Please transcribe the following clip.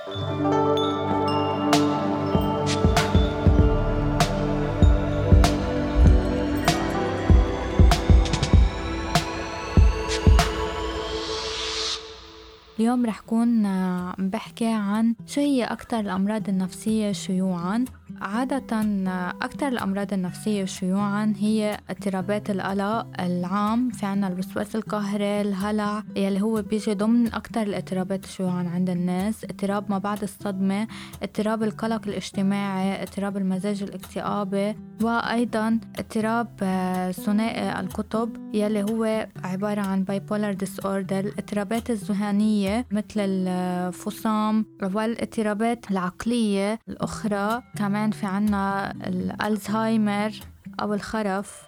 اليوم رح كون عم بحكي عن شو هي أكثر الأمراض النفسية شيوعاً. عادة أكثر الأمراض النفسية شيوعا هي اضطرابات القلق العام في عنا الوسواس القهري الهلع يلي هو بيجي ضمن أكثر الاضطرابات شيوعا عند الناس. اضطراب ما بعد الصدمة اضطراب القلق الاجتماعي اضطراب المزاج الاكتئابي وأيضا اضطراب آه، ثنائي القطب يلي هو عبارة عن bipolar disorder. الاضطرابات الذهانية مثل الفصام والإضطرابات العقلية الأخرى كمان في عنا الألزهايمر أو الخرف.